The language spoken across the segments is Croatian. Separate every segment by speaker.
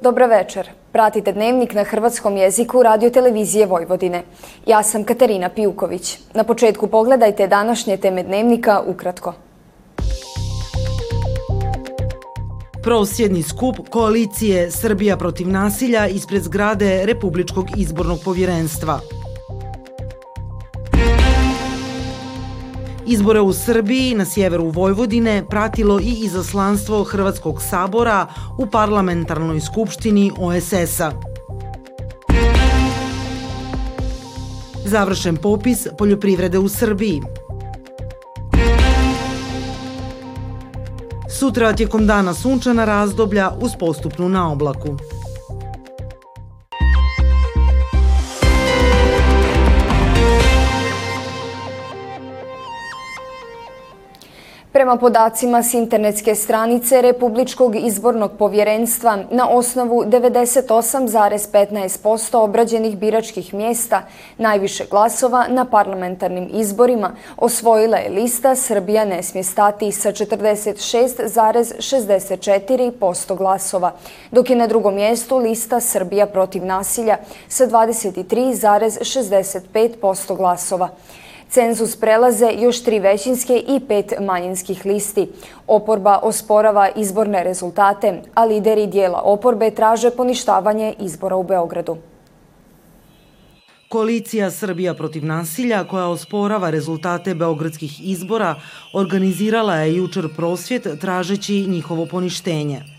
Speaker 1: Dobra večer. Pratite dnevnik na hrvatskom jeziku radio televizije Vojvodine. Ja sam Katarina Pijuković. Na početku pogledajte današnje teme dnevnika ukratko.
Speaker 2: Prosjedni skup koalicije Srbija protiv nasilja ispred zgrade Republičkog izbornog povjerenstva. Izbore u Srbiji na sjeveru Vojvodine pratilo i izaslanstvo Hrvatskog sabora u parlamentarnoj skupštini OSS-a. Završen popis poljoprivrede u Srbiji. Sutra tijekom dana sunčana razdoblja uz postupnu naoblaku.
Speaker 1: Prema podacima s internetske stranice Republičkog izbornog povjerenstva na osnovu 98,15% obrađenih biračkih mjesta najviše glasova na parlamentarnim izborima osvojila je lista Srbija ne smije stati sa 46,64% glasova, dok je na drugom mjestu lista Srbija protiv nasilja sa 23,65% glasova. Cenzus prelaze još tri većinske i pet manjinskih listi. Oporba osporava izborne rezultate, a lideri dijela oporbe traže poništavanje izbora u Beogradu.
Speaker 2: Koalicija Srbija protiv nasilja koja osporava rezultate beogradskih izbora organizirala je jučer prosvjet tražeći njihovo poništenje.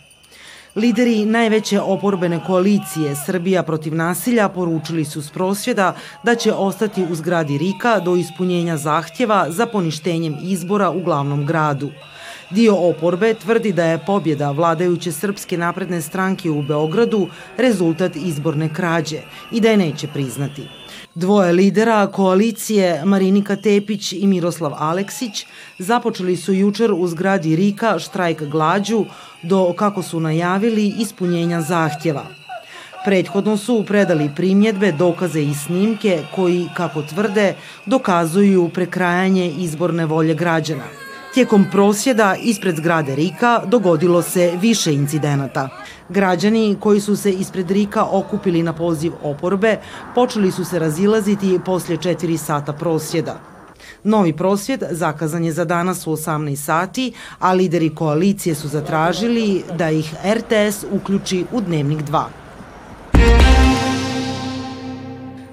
Speaker 2: Lideri najveće oporbene koalicije Srbija protiv nasilja poručili su s prosvjeda da će ostati u zgradi Rika do ispunjenja zahtjeva za poništenjem izbora u glavnom gradu. Dio oporbe tvrdi da je pobjeda vladajuće Srpske napredne stranke u Beogradu rezultat izborne krađe i da je neće priznati. Dvoje lidera koalicije Marinika Tepić i Miroslav Aleksić započeli su jučer u zgradi Rika štrajk glađu do, kako su najavili, ispunjenja zahtjeva. Prethodno su predali primjedbe, dokaze i snimke koji, kako tvrde, dokazuju prekrajanje izborne volje građana. Tijekom prosjeda ispred zgrade Rika dogodilo se više incidenata. Građani koji su se ispred Rika okupili na poziv oporbe počeli su se razilaziti poslije četiri sata prosjeda. Novi prosvjed zakazan je za danas u 18 sati, a lideri koalicije su zatražili da ih RTS uključi u Dnevnik 2.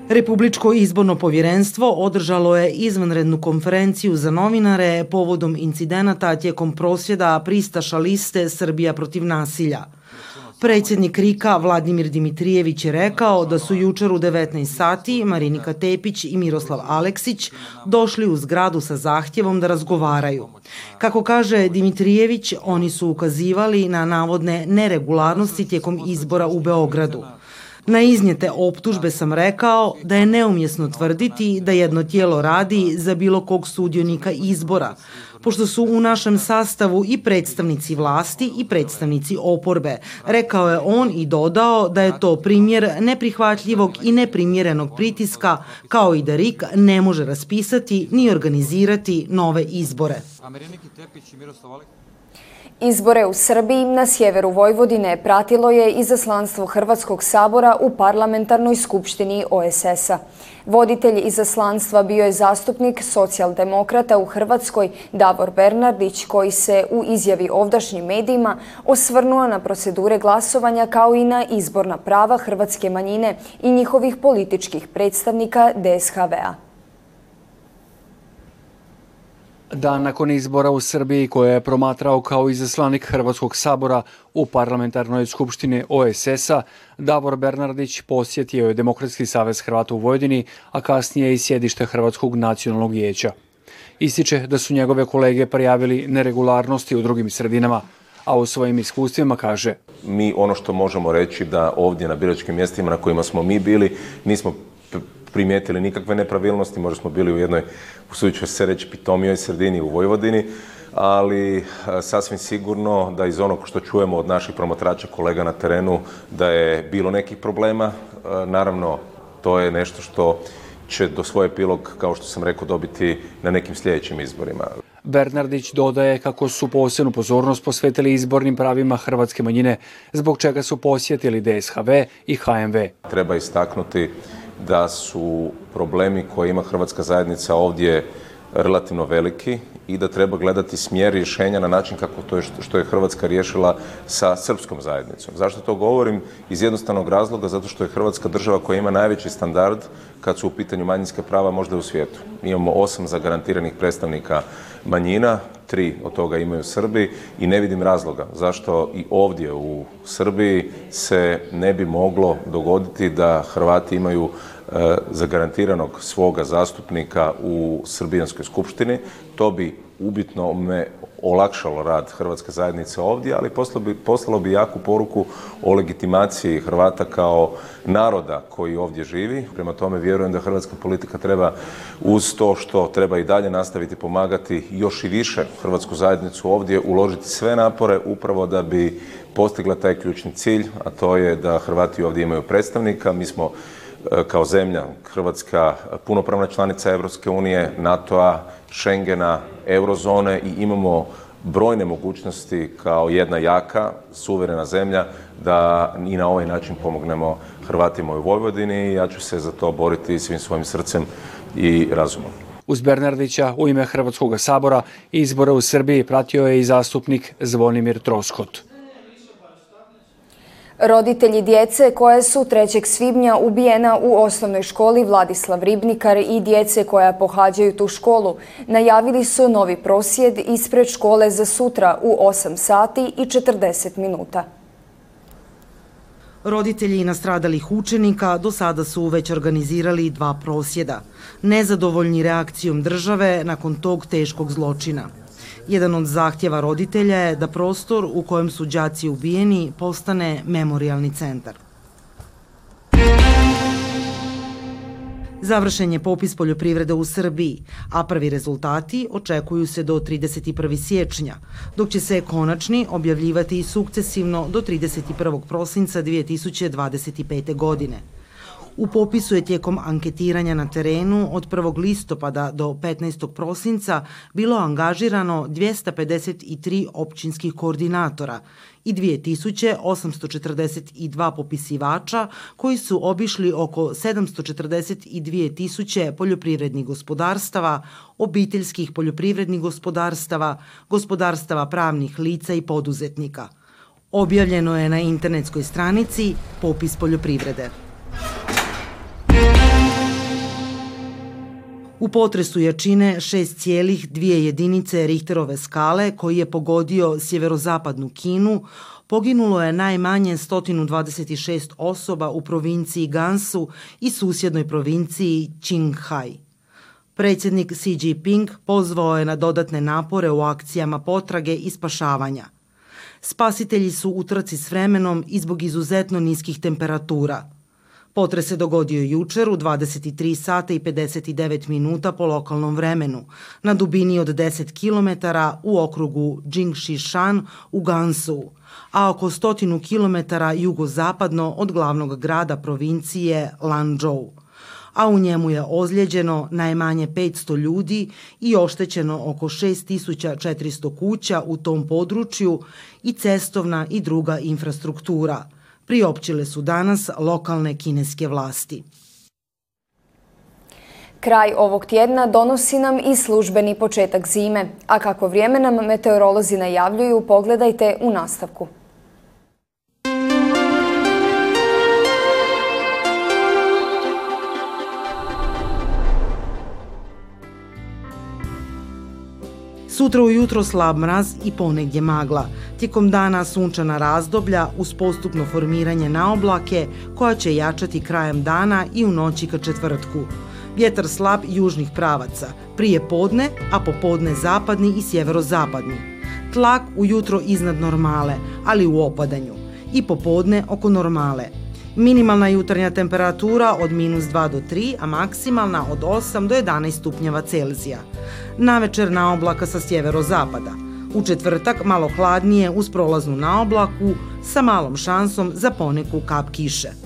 Speaker 2: Republičko izborno povjerenstvo održalo je izvanrednu konferenciju za novinare povodom incidenata tijekom prosvjeda pristaša liste Srbija protiv nasilja. Predsjednik Rika Vladimir Dimitrijević je rekao da su jučer u 19 sati Marinika Tepić i Miroslav Aleksić došli u zgradu sa zahtjevom da razgovaraju. Kako kaže Dimitrijević, oni su ukazivali na navodne neregularnosti tijekom izbora u Beogradu. Na iznijete optužbe sam rekao da je neumjesno tvrditi da jedno tijelo radi za bilo kog sudionika izbora, pošto su u našem sastavu i predstavnici vlasti i predstavnici oporbe. Rekao je on i dodao da je to primjer neprihvatljivog i neprimjerenog pritiska, kao i da RIK ne može raspisati ni organizirati nove izbore.
Speaker 1: Izbore u Srbiji na sjeveru Vojvodine pratilo je izaslanstvo Hrvatskog sabora u parlamentarnoj skupštini OSS-a. Voditelj izaslanstva bio je zastupnik socijaldemokrata u Hrvatskoj Davor Bernardić koji se u izjavi ovdašnjim medijima osvrnuo na procedure glasovanja kao i na izborna prava hrvatske manjine i njihovih političkih predstavnika DSHV-a.
Speaker 3: Dan nakon izbora u Srbiji koje je promatrao kao izaslanik Hrvatskog sabora u parlamentarnoj skupštini OSS-a, Davor Bernardić posjetio je Demokratski savez Hrvata u Vojvodini, a kasnije i sjedište Hrvatskog nacionalnog vijeća. Ističe da su njegove kolege prijavili neregularnosti u drugim sredinama, a u svojim iskustvima kaže
Speaker 4: Mi ono što možemo reći da ovdje na biračkim mjestima na kojima smo mi bili nismo primijetili nikakve nepravilnosti, možda smo bili u jednoj, usudit ću se reći, pitomijoj sredini u Vojvodini, ali sasvim sigurno da iz onog što čujemo od naših promatrača kolega na terenu da je bilo nekih problema. Naravno, to je nešto što će do svoje epilog, kao što sam rekao, dobiti na nekim sljedećim izborima.
Speaker 3: Bernardić dodaje kako su posebnu pozornost posvetili izbornim pravima hrvatske manjine, zbog čega su posjetili DSHV i HMV.
Speaker 4: Treba istaknuti da su problemi koje ima hrvatska zajednica ovdje relativno veliki i da treba gledati smjer rješenja na način kako to je što je Hrvatska riješila sa srpskom zajednicom. Zašto to govorim? Iz jednostavnog razloga zato što je Hrvatska država koja ima najveći standard kad su u pitanju manjinske prava možda u svijetu. Imamo osam zagarantiranih predstavnika manjina, tri od toga imaju Srbi i ne vidim razloga zašto i ovdje u Srbiji se ne bi moglo dogoditi da Hrvati imaju e, zagarantiranog svoga zastupnika u Srbijanskoj skupštini. To bi ubitno me olakšalo rad Hrvatske zajednice ovdje, ali poslalo bi, poslalo bi jaku poruku o legitimaciji Hrvata kao naroda koji ovdje živi. Prema tome vjerujem da hrvatska politika treba uz to što treba i dalje nastaviti pomagati još i više Hrvatsku zajednicu ovdje uložiti sve napore upravo da bi postigla taj ključni cilj, a to je da Hrvati ovdje imaju predstavnika. Mi smo kao zemlja Hrvatska punopravna članica Europske unije, NATO-a, Schengena, eurozone i imamo brojne mogućnosti kao jedna jaka, suverena zemlja da i na ovaj način pomognemo Hrvatima u Vojvodini i ja ću se za to boriti svim svojim srcem i razumom.
Speaker 3: Uz Bernardića u ime Hrvatskog sabora izbora u Srbiji pratio je i zastupnik Zvonimir Troskot.
Speaker 1: Roditelji djece koje su 3. svibnja ubijena u osnovnoj školi Vladislav Ribnikar i djece koja pohađaju tu školu najavili su novi prosjed ispred škole za sutra u 8 sati i 40 minuta.
Speaker 2: Roditelji nastradalih učenika do sada su već organizirali dva prosjeda, nezadovoljni reakcijom države nakon tog teškog zločina. Jedan od zahtjeva roditelja je da prostor u kojem su đaci ubijeni postane memorialni centar. Završen je popis poljoprivrede u Srbiji, a prvi rezultati očekuju se do 31. siječnja, dok će se konačni objavljivati sukcesivno do 31. prosinca 2025. godine. U popisu je tijekom anketiranja na terenu od 1. listopada do 15. prosinca bilo angažirano 253 općinskih koordinatora i 2842 popisivača koji su obišli oko 742 tisuće poljoprivrednih gospodarstava, obiteljskih poljoprivrednih gospodarstava, gospodarstava pravnih lica i poduzetnika. Objavljeno je na internetskoj stranici Popis poljoprivrede. U potresu jačine 6,2 jedinice Richterove skale koji je pogodio sjeverozapadnu Kinu, poginulo je najmanje 126 osoba u provinciji Gansu i susjednoj provinciji Qinghai. Predsjednik Xi Jinping pozvao je na dodatne napore u akcijama potrage i spašavanja. Spasitelji su u trci s vremenom i zbog izuzetno niskih temperatura – Potres se dogodio jučer u 23 sata i 59 minuta po lokalnom vremenu, na dubini od 10 km u okrugu Jingshishan u Gansu, a oko stotinu km jugozapadno od glavnog grada provincije Lanzhou a u njemu je ozlijeđeno najmanje 500 ljudi i oštećeno oko 6400 kuća u tom području i cestovna i druga infrastruktura – priopćile su danas lokalne kineske vlasti.
Speaker 1: Kraj ovog tjedna donosi nam i službeni početak zime, a kako vrijeme nam meteorolozi najavljuju, pogledajte u nastavku.
Speaker 2: Sutra ujutro slab mraz i ponegdje magla. Tijekom dana sunčana razdoblja uz postupno formiranje na oblake koja će jačati krajem dana i u noći ka četvrtku. Vjetar slab južnih pravaca, prije podne, a popodne zapadni i sjeverozapadni. Tlak ujutro iznad normale, ali u opadanju. I popodne oko normale. Minimalna jutarnja temperatura od minus 2 do 3, a maksimalna od 8 do 11 stupnjeva Celzija. Navečer na oblaka sa sjeverozapada. U četvrtak malo hladnije uz prolaznu naoblaku sa malom šansom za poneku kap kiše.